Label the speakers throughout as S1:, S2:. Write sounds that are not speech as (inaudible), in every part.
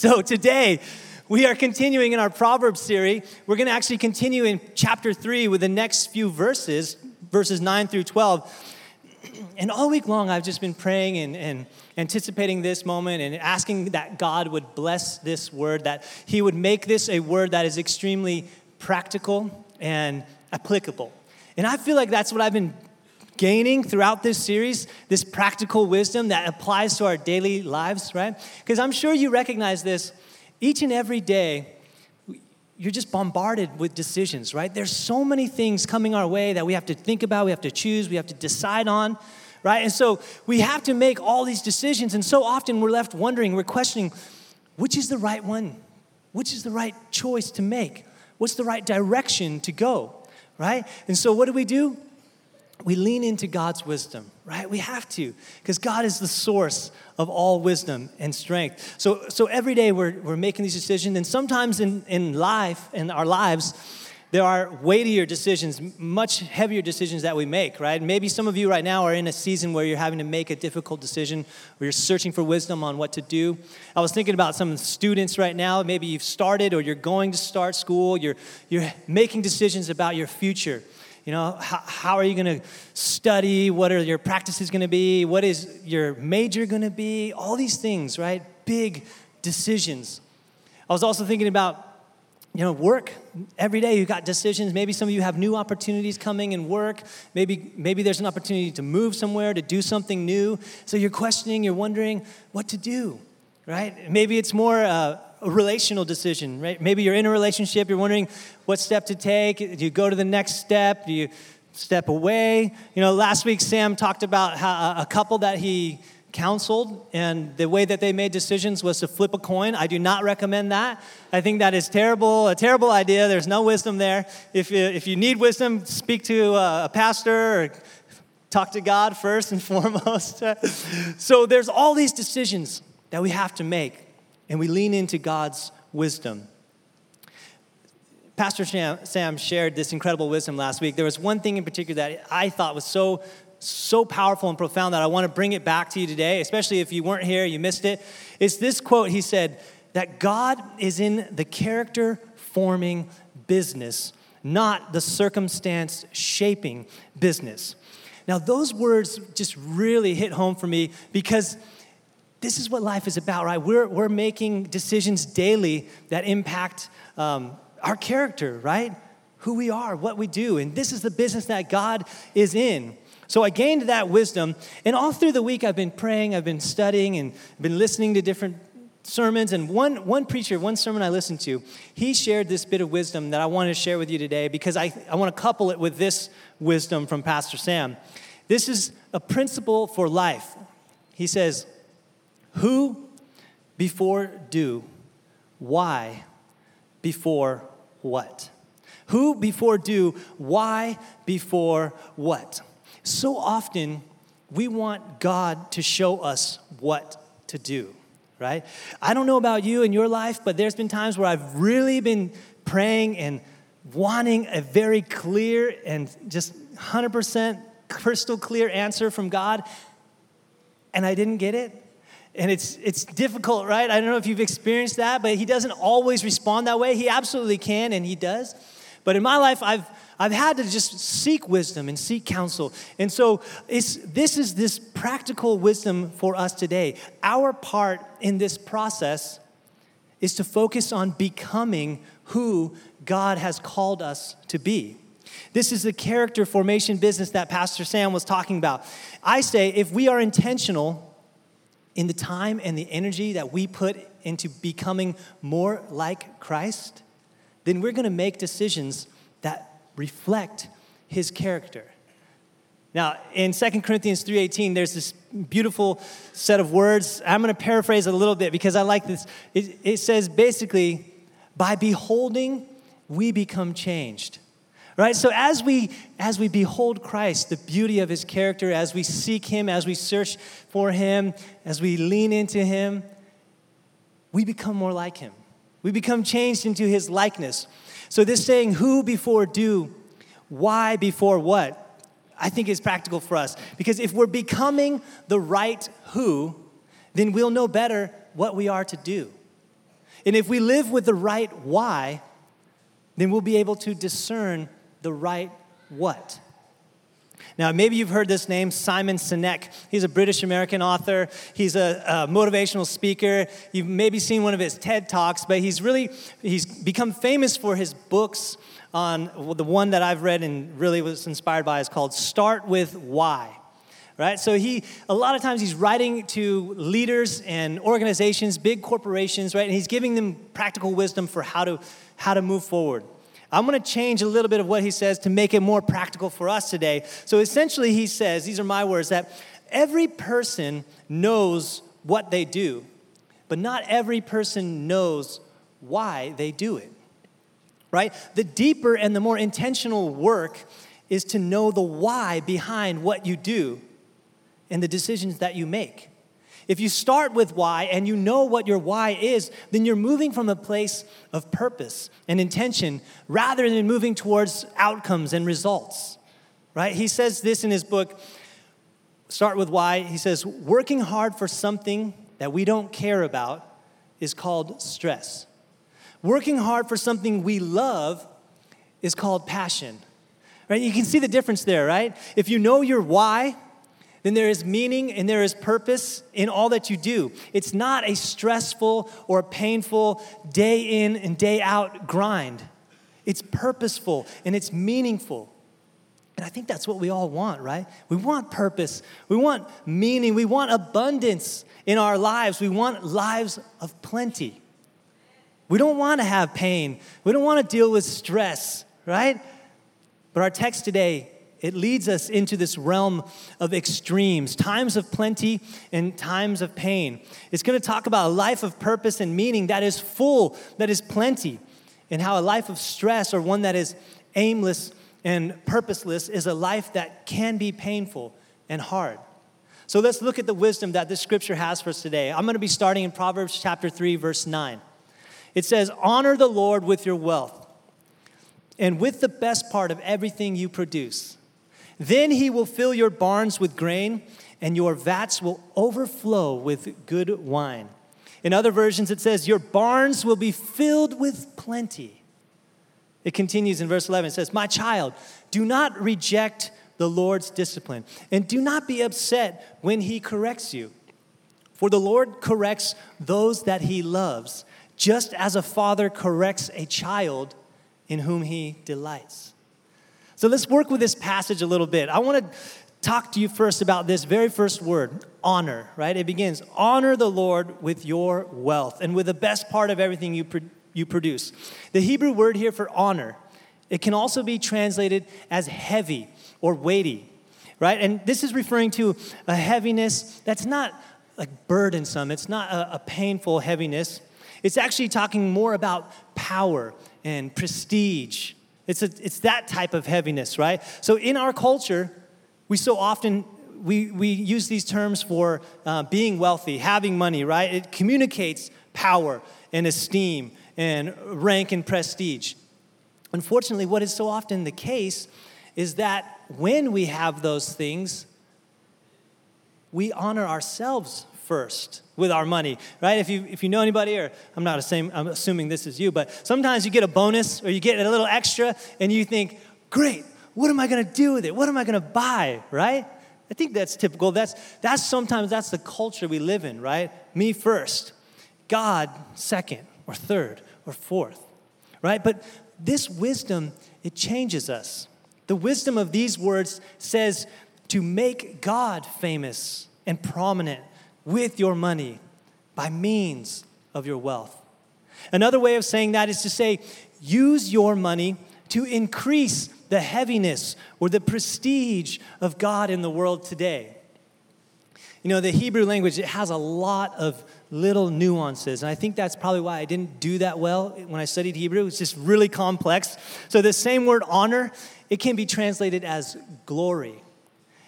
S1: So today, we are continuing in our Proverbs series. We're going to actually continue in chapter 3 with the next few verses, verses 9 through 12. And all week long, I've just been praying and, and anticipating this moment and asking that God would bless this word, that He would make this a word that is extremely practical and applicable. And I feel like that's what I've been gaining throughout this series this practical wisdom that applies to our daily lives, right? Because I'm sure you recognize this each and every day. You're just bombarded with decisions, right? There's so many things coming our way that we have to think about, we have to choose, we have to decide on, right? And so we have to make all these decisions, and so often we're left wondering, we're questioning, which is the right one? Which is the right choice to make? What's the right direction to go, right? And so what do we do? We lean into God's wisdom, right? We have to, because God is the source of all wisdom and strength. So, so every day we're, we're making these decisions, and sometimes in, in life, in our lives, there are weightier decisions, much heavier decisions that we make, right? Maybe some of you right now are in a season where you're having to make a difficult decision, where you're searching for wisdom on what to do. I was thinking about some students right now. Maybe you've started or you're going to start school. You're, you're making decisions about your future you know, how, how are you going to study? What are your practices going to be? What is your major going to be? All these things, right? Big decisions. I was also thinking about, you know, work. Every day you got decisions. Maybe some of you have new opportunities coming in work. Maybe, maybe there's an opportunity to move somewhere, to do something new. So you're questioning, you're wondering what to do, right? Maybe it's more uh, a relational decision, right? Maybe you're in a relationship, you're wondering what step to take. Do you go to the next step? Do you step away? You know, last week Sam talked about how a couple that he counseled, and the way that they made decisions was to flip a coin. I do not recommend that. I think that is terrible, a terrible idea. There's no wisdom there. If you, if you need wisdom, speak to uh, a pastor or talk to God first and (laughs) foremost. (laughs) so there's all these decisions that we have to make and we lean into God's wisdom. Pastor Sam shared this incredible wisdom last week. There was one thing in particular that I thought was so so powerful and profound that I want to bring it back to you today, especially if you weren't here, you missed it. It's this quote he said that God is in the character forming business, not the circumstance shaping business. Now, those words just really hit home for me because this is what life is about, right? We're, we're making decisions daily that impact um, our character, right? Who we are, what we do. And this is the business that God is in. So I gained that wisdom. And all through the week, I've been praying, I've been studying, and been listening to different sermons. And one, one preacher, one sermon I listened to, he shared this bit of wisdom that I wanted to share with you today because I, I want to couple it with this wisdom from Pastor Sam. This is a principle for life. He says, who before do, why before what? Who before do, why before what? So often we want God to show us what to do, right? I don't know about you in your life, but there's been times where I've really been praying and wanting a very clear and just 100% crystal clear answer from God, and I didn't get it. And it's, it's difficult, right? I don't know if you've experienced that, but he doesn't always respond that way. He absolutely can, and he does. But in my life, I've, I've had to just seek wisdom and seek counsel. And so it's, this is this practical wisdom for us today. Our part in this process is to focus on becoming who God has called us to be. This is the character formation business that Pastor Sam was talking about. I say if we are intentional, in the time and the energy that we put into becoming more like Christ, then we're going to make decisions that reflect his character. Now, in 2 Corinthians 3:18, there's this beautiful set of words. I'm going to paraphrase a little bit because I like this. It, it says basically, by beholding, we become changed right? So as we as we behold christ the beauty of his character as we seek him as we search for him as we lean into him we become more like him. We become changed into his likeness. So this saying who before do why before what i think is practical for us. Because if we're becoming the right who then we'll know better what we are to do. And if we live with the right why, then we'll be able to discern the right what. Now, maybe you've heard this name, Simon Sinek. He's a British American author. He's a, a, motivational speaker. You've maybe seen one of his TED Talks, but he's really, he's become famous for his books on, well, the one that I've read and really was inspired by is called Start With Why. Right? So he, a lot of times he's writing to leaders and organizations, big corporations, right? And he's giving them practical wisdom for how to, how to move forward. I'm going to change a little bit of what he says to make it more practical for us today. So essentially, he says, these are my words, that every person knows what they do, but not every person knows why they do it. Right? The deeper and the more intentional work is to know the why behind what you do and the decisions that you make. If you start with why and you know what your why is, then you're moving from a place of purpose and intention rather than moving towards outcomes and results. Right? He says this in his book, Start with Why. He says, Working hard for something that we don't care about is called stress. Working hard for something we love is called passion. Right? You can see the difference there, right? If you know your why, then there is meaning and there is purpose in all that you do. It's not a stressful or painful day in and day out grind. It's purposeful and it's meaningful. And I think that's what we all want, right? We want purpose. We want meaning. We want abundance in our lives. We want lives of plenty. We don't want to have pain. We don't want to deal with stress, right? But our text today it leads us into this realm of extremes, times of plenty and times of pain. It's going to talk about a life of purpose and meaning that is full, that is plenty, and how a life of stress or one that is aimless and purposeless is a life that can be painful and hard. So let's look at the wisdom that this scripture has for us today. I'm going to be starting in Proverbs chapter 3 verse 9. It says, "Honor the Lord with your wealth and with the best part of everything you produce." Then he will fill your barns with grain, and your vats will overflow with good wine. In other versions, it says, Your barns will be filled with plenty. It continues in verse 11. It says, My child, do not reject the Lord's discipline, and do not be upset when he corrects you. For the Lord corrects those that he loves, just as a father corrects a child in whom he delights. So let's work with this passage a little bit. I want to talk to you first about this very first word, honor, right? It begins, honor the Lord with your wealth and with the best part of everything you, pro- you produce. The Hebrew word here for honor, it can also be translated as heavy or weighty, right? And this is referring to a heaviness that's not like burdensome, it's not a, a painful heaviness. It's actually talking more about power and prestige it's, a, it's that type of heaviness, right? So in our culture, we so often we, we use these terms for uh, being wealthy, having money, right? It communicates power and esteem and rank and prestige. Unfortunately, what is so often the case is that when we have those things, we honor ourselves first with our money, right? If you, if you know anybody, or I'm not assuming, I'm assuming this is you, but sometimes you get a bonus or you get a little extra and you think, great, what am I gonna do with it? What am I gonna buy, right? I think that's typical. That's, that's sometimes that's the culture we live in, right? Me first, God second or third or fourth, right? But this wisdom, it changes us. The wisdom of these words says to make God famous and prominent with your money by means of your wealth. Another way of saying that is to say, use your money to increase the heaviness or the prestige of God in the world today. You know, the Hebrew language, it has a lot of little nuances. And I think that's probably why I didn't do that well when I studied Hebrew. It's just really complex. So the same word honor, it can be translated as glory.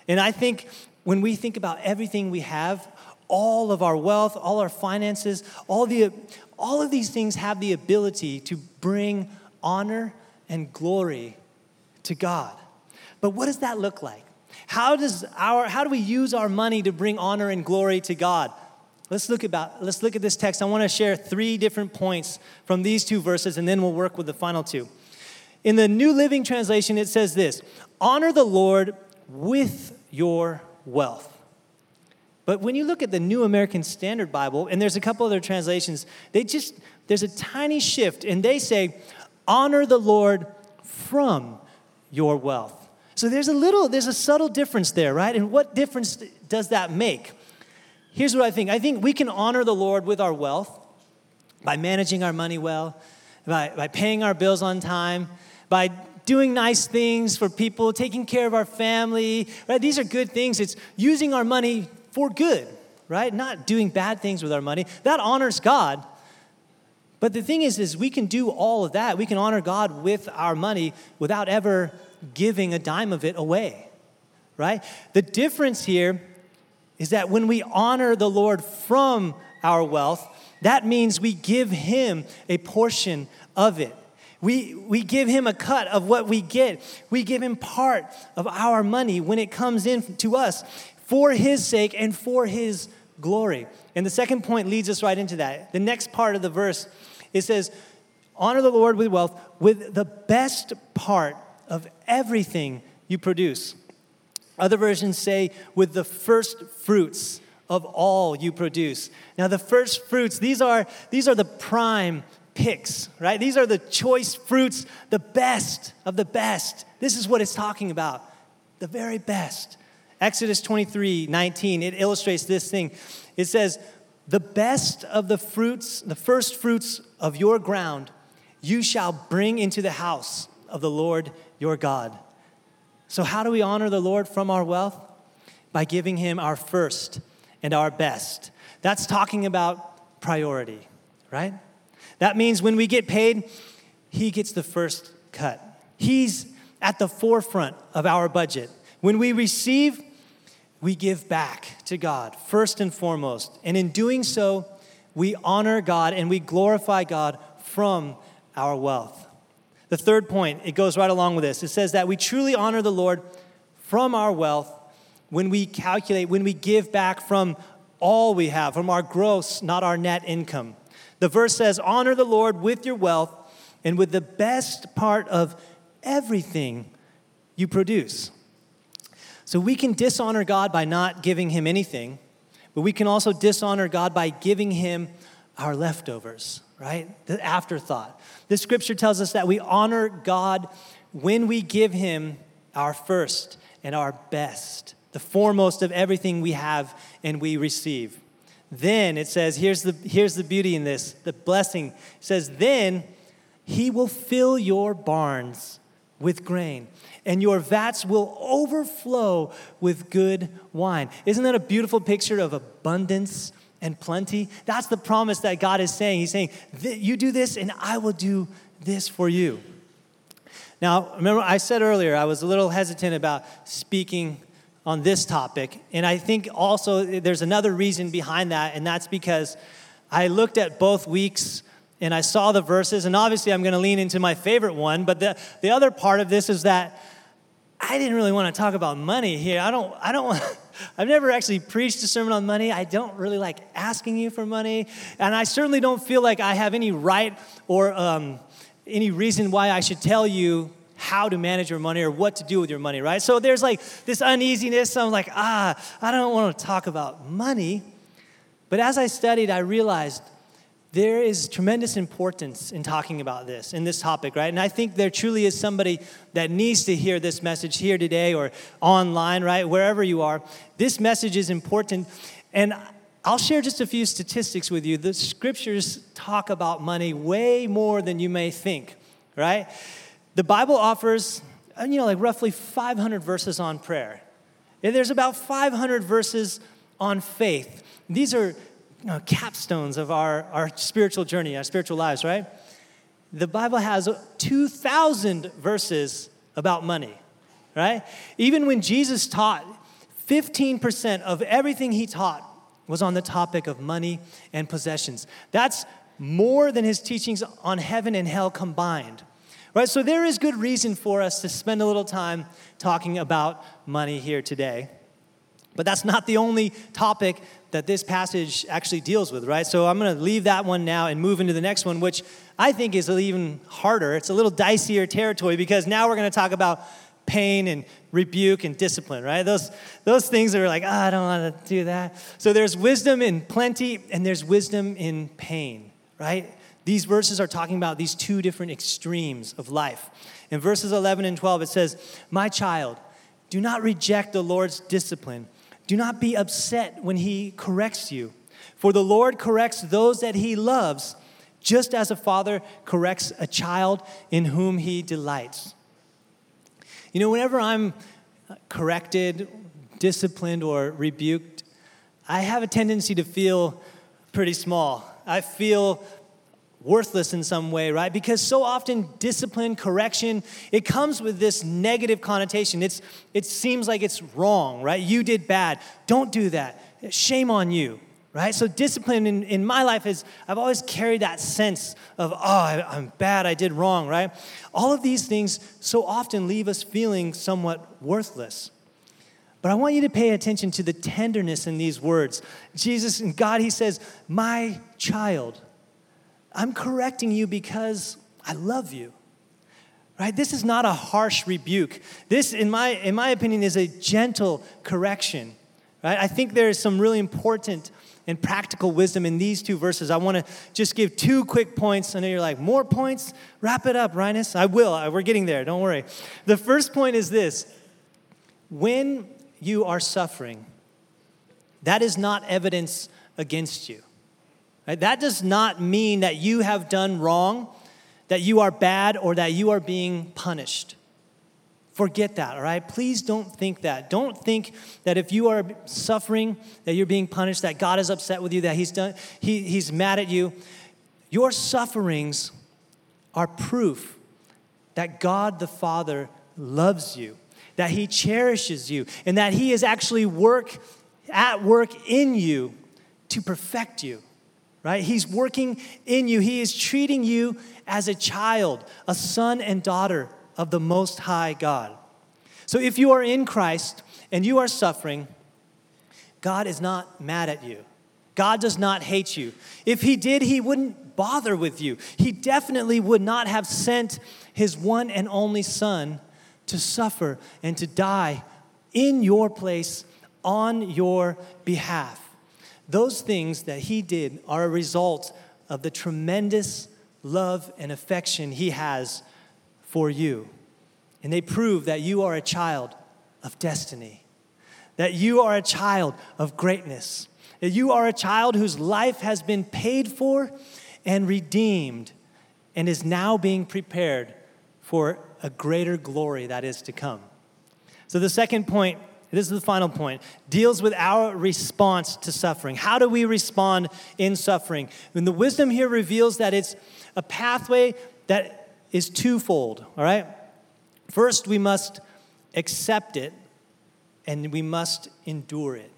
S1: And I think when we think about everything we have, all of our wealth, all our finances, all, the, all of these things have the ability to bring honor and glory to God. But what does that look like? How, does our, how do we use our money to bring honor and glory to God? Let's look about let's look at this text. I want to share three different points from these two verses and then we'll work with the final two. In the New Living Translation it says this, honor the Lord with your wealth. But when you look at the New American Standard Bible, and there's a couple other translations, they just, there's a tiny shift, and they say, honor the Lord from your wealth. So there's a little, there's a subtle difference there, right? And what difference does that make? Here's what I think I think we can honor the Lord with our wealth by managing our money well, by, by paying our bills on time, by doing nice things for people, taking care of our family, right? These are good things. It's using our money for good, right? Not doing bad things with our money. That honors God. But the thing is, is we can do all of that. We can honor God with our money without ever giving a dime of it away, right? The difference here is that when we honor the Lord from our wealth, that means we give Him a portion of it. We, we give him a cut of what we get. We give him part of our money when it comes in to us for his sake and for his glory. And the second point leads us right into that. The next part of the verse, it says, Honor the Lord with wealth, with the best part of everything you produce. Other versions say, with the first fruits of all you produce. Now, the first fruits, these are, these are the prime picks, right? These are the choice fruits, the best of the best. This is what it's talking about, the very best. Exodus 23 19, it illustrates this thing. It says, The best of the fruits, the first fruits of your ground, you shall bring into the house of the Lord your God. So, how do we honor the Lord from our wealth? By giving him our first and our best. That's talking about priority, right? That means when we get paid, he gets the first cut. He's at the forefront of our budget. When we receive, we give back to God first and foremost. And in doing so, we honor God and we glorify God from our wealth. The third point, it goes right along with this. It says that we truly honor the Lord from our wealth when we calculate, when we give back from all we have, from our gross, not our net income. The verse says, Honor the Lord with your wealth and with the best part of everything you produce. So we can dishonor God by not giving him anything, but we can also dishonor God by giving him our leftovers, right? The afterthought. The scripture tells us that we honor God when we give him our first and our best, the foremost of everything we have and we receive. Then it says, here's the, here's the beauty in this, the blessing. It says, then he will fill your barns with grain, and your vats will overflow with good wine. Isn't that a beautiful picture of abundance and plenty? That's the promise that God is saying. He's saying, You do this, and I will do this for you. Now, remember, I said earlier I was a little hesitant about speaking on this topic. And I think also there's another reason behind that, and that's because I looked at both weeks and I saw the verses, and obviously I'm going to lean into my favorite one, but the, the other part of this is that I didn't really want to talk about money here. I don't, I don't, want, (laughs) I've never actually preached a sermon on money. I don't really like asking you for money, and I certainly don't feel like I have any right or um, any reason why I should tell you how to manage your money or what to do with your money, right? So there's like this uneasiness. I'm like, ah, I don't want to talk about money. But as I studied, I realized there is tremendous importance in talking about this, in this topic, right? And I think there truly is somebody that needs to hear this message here today or online, right? Wherever you are. This message is important. And I'll share just a few statistics with you. The scriptures talk about money way more than you may think, right? The Bible offers, uh, you know, like roughly 500 verses on prayer. There's about 500 verses on faith. These are know, capstones of our, our spiritual journey, our spiritual lives, right? The Bible has 2,000 verses about money, right? Even when Jesus taught, 15% of everything he taught was on the topic of money and possessions. That's more than his teachings on heaven and hell combined. Right? So there is good reason for us to spend a little time talking about money here today. But that's not the only topic that this passage actually deals with, right? So I'm going to leave that one now and move into the next one, which I think is even harder. It's a little dicier territory because now we're going to talk about pain and rebuke and discipline, right? Those, those things are like, oh, I don't want to do that. So there's wisdom in plenty and there's wisdom in pain, right? These verses are talking about these two different extremes of life. In verses 11 and 12, it says, My child, do not reject the Lord's discipline. Do not be upset when he corrects you. For the Lord corrects those that he loves, just as a father corrects a child in whom he delights. You know, whenever I'm corrected, disciplined, or rebuked, I have a tendency to feel pretty small. I feel worthless in some way, right? Because so often discipline, correction, it comes with this negative connotation. It's, it seems like it's wrong, right? You did bad. Don't do that. Shame on you, right? So discipline in, in my life is, I've always carried that sense of, oh, I, I'm bad, I did wrong, right? All of these things so often leave us feeling somewhat worthless. But I want you to pay attention to the tenderness in these words. Jesus and God, He says, My child, I'm correcting you because I love you. Right? This is not a harsh rebuke. This, in my, in my opinion, is a gentle correction. Right? I think there is some really important and practical wisdom in these two verses. I want to just give two quick points. I know you're like, more points? Wrap it up, Rhinus. I will. We're getting there. Don't worry. The first point is this when you are suffering, that is not evidence against you. Right? That does not mean that you have done wrong, that you are bad, or that you are being punished. Forget that, all right? Please don't think that. Don't think that if you are suffering, that you're being punished, that God is upset with you, that He's done, he, He's mad at you. Your sufferings are proof that God the Father loves you, that He cherishes you, and that He is actually work at work in you to perfect you. Right? He's working in you. He is treating you as a child, a son and daughter of the Most High God. So if you are in Christ and you are suffering, God is not mad at you. God does not hate you. If He did, He wouldn't bother with you. He definitely would not have sent His one and only Son to suffer and to die in your place on your behalf. Those things that He did are a result of the tremendous love and affection He has for you. And they prove that you are a child of destiny, that you are a child of greatness, that you are a child whose life has been paid for and redeemed and is now being prepared for a greater glory that is to come. So, the second point, this is the final point, deals with our response to suffering. How do we respond in suffering? And the wisdom here reveals that it's a pathway that is twofold, all right? First, we must accept it and we must endure it.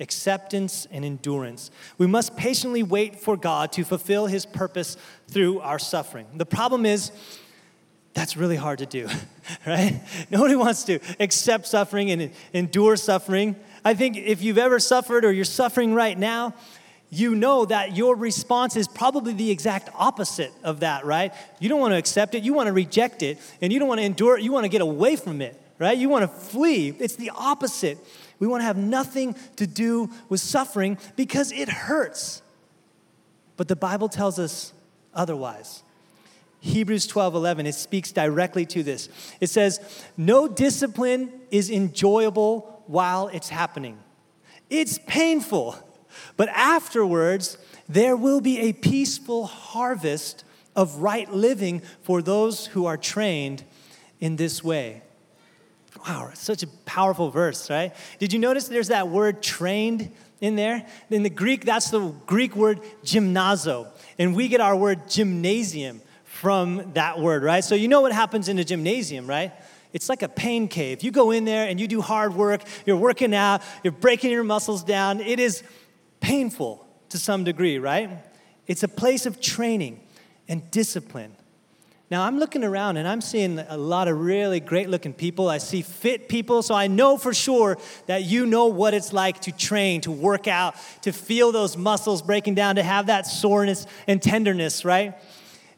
S1: Acceptance and endurance. We must patiently wait for God to fulfill his purpose through our suffering. The problem is, that's really hard to do, (laughs) right? Nobody wants to accept suffering and endure suffering. I think if you've ever suffered or you're suffering right now, you know that your response is probably the exact opposite of that, right? You don't want to accept it, you want to reject it, and you don't want to endure it, you want to get away from it, right? You want to flee. It's the opposite. We want to have nothing to do with suffering because it hurts. But the Bible tells us otherwise. Hebrews 12 11, it speaks directly to this. It says, No discipline is enjoyable while it's happening, it's painful. But afterwards, there will be a peaceful harvest of right living for those who are trained in this way. Wow, such a powerful verse, right? Did you notice there's that word trained in there? In the Greek, that's the Greek word gymnazo. And we get our word gymnasium from that word, right? So you know what happens in a gymnasium, right? It's like a pain cave. You go in there and you do hard work, you're working out, you're breaking your muscles down. It is painful to some degree, right? It's a place of training and discipline. Now I'm looking around and I'm seeing a lot of really great looking people. I see fit people, so I know for sure that you know what it's like to train, to work out, to feel those muscles breaking down, to have that soreness and tenderness, right?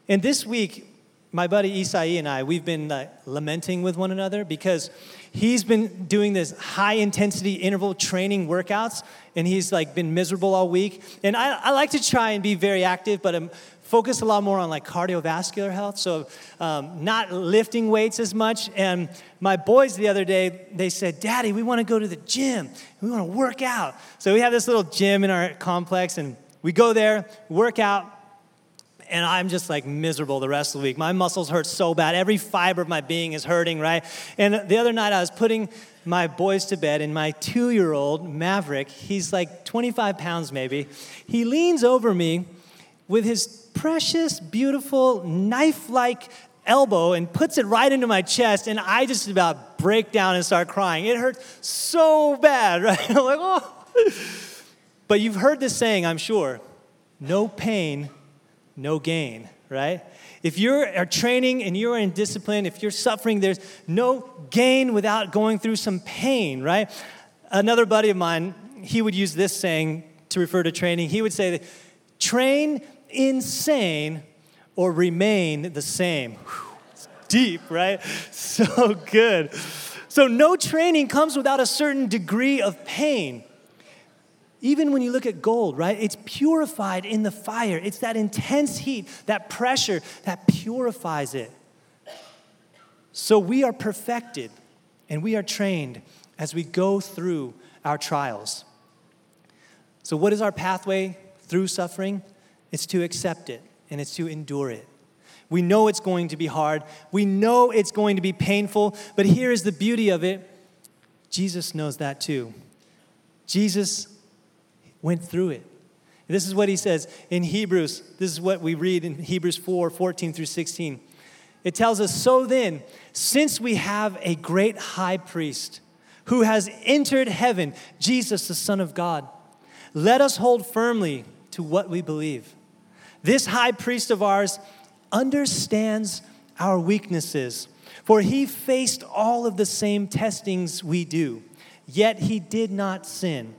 S1: And this week, my buddy Isai and I, we've been uh, lamenting with one another because he's been doing this high intensity interval training workouts and he's like been miserable all week. And I, I like to try and be very active, but I'm focused a lot more on like cardiovascular health, so um, not lifting weights as much. And my boys the other day, they said, Daddy, we want to go to the gym. We want to work out. So we have this little gym in our complex, and we go there, work out, and I'm just like miserable the rest of the week. My muscles hurt so bad. Every fiber of my being is hurting, right? And the other night I was putting my boys to bed, and my two year old Maverick, he's like 25 pounds maybe, he leans over me with his precious, beautiful, knife like elbow and puts it right into my chest, and I just about break down and start crying. It hurts so bad, (laughs) right? I'm like, oh. But you've heard this saying, I'm sure no pain, no gain, right? If you're training and you're in discipline, if you're suffering, there's no gain without going through some pain, right? Another buddy of mine, he would use this saying to refer to training. He would say, train insane or remain the same. It's deep, right? (laughs) So good. So, no training comes without a certain degree of pain. Even when you look at gold, right? It's purified in the fire. It's that intense heat, that pressure that purifies it. So, we are perfected and we are trained as we go through our trials. So, what is our pathway through suffering? It's to accept it and it's to endure it. We know it's going to be hard. We know it's going to be painful, but here is the beauty of it Jesus knows that too. Jesus went through it. This is what he says in Hebrews. This is what we read in Hebrews 4 14 through 16. It tells us, So then, since we have a great high priest who has entered heaven, Jesus, the Son of God, let us hold firmly to what we believe. This high priest of ours understands our weaknesses, for he faced all of the same testings we do, yet he did not sin.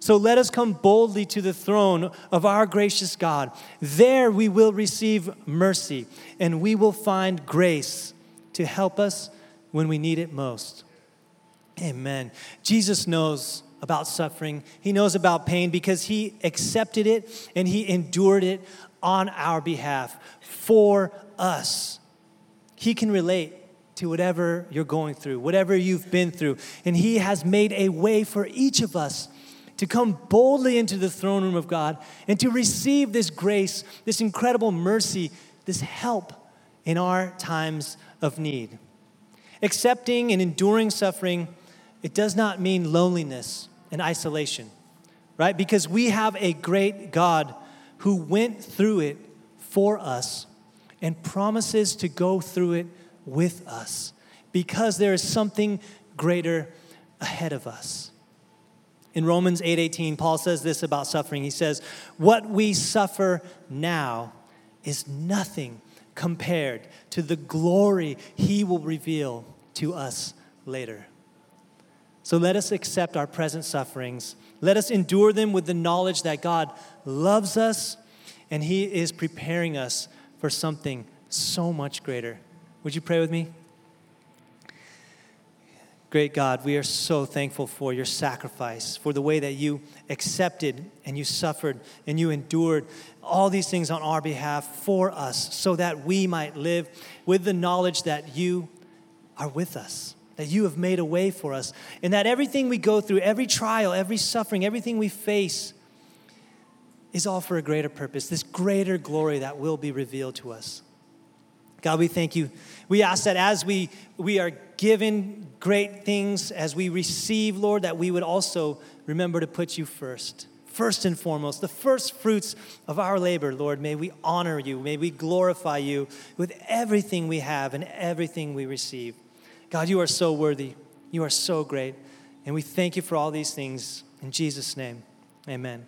S1: So let us come boldly to the throne of our gracious God. There we will receive mercy, and we will find grace to help us when we need it most. Amen. Jesus knows about suffering, He knows about pain because He accepted it and He endured it on our behalf for us. He can relate to whatever you're going through, whatever you've been through. And He has made a way for each of us to come boldly into the throne room of God and to receive this grace, this incredible mercy, this help in our times of need. Accepting and enduring suffering, it does not mean loneliness and isolation, right? Because we have a great God who went through it for us and promises to go through it with us because there is something greater ahead of us. In Romans 8:18, Paul says this about suffering. He says, "What we suffer now is nothing compared to the glory he will reveal to us later." So let us accept our present sufferings. Let us endure them with the knowledge that God loves us and He is preparing us for something so much greater. Would you pray with me? Great God, we are so thankful for your sacrifice, for the way that you accepted and you suffered and you endured all these things on our behalf for us so that we might live with the knowledge that you are with us, that you have made a way for us, and that everything we go through, every trial, every suffering, everything we face, is all for a greater purpose, this greater glory that will be revealed to us. God, we thank you. We ask that as we, we are given great things, as we receive, Lord, that we would also remember to put you first. First and foremost, the first fruits of our labor, Lord, may we honor you. May we glorify you with everything we have and everything we receive. God, you are so worthy. You are so great. And we thank you for all these things. In Jesus' name, amen.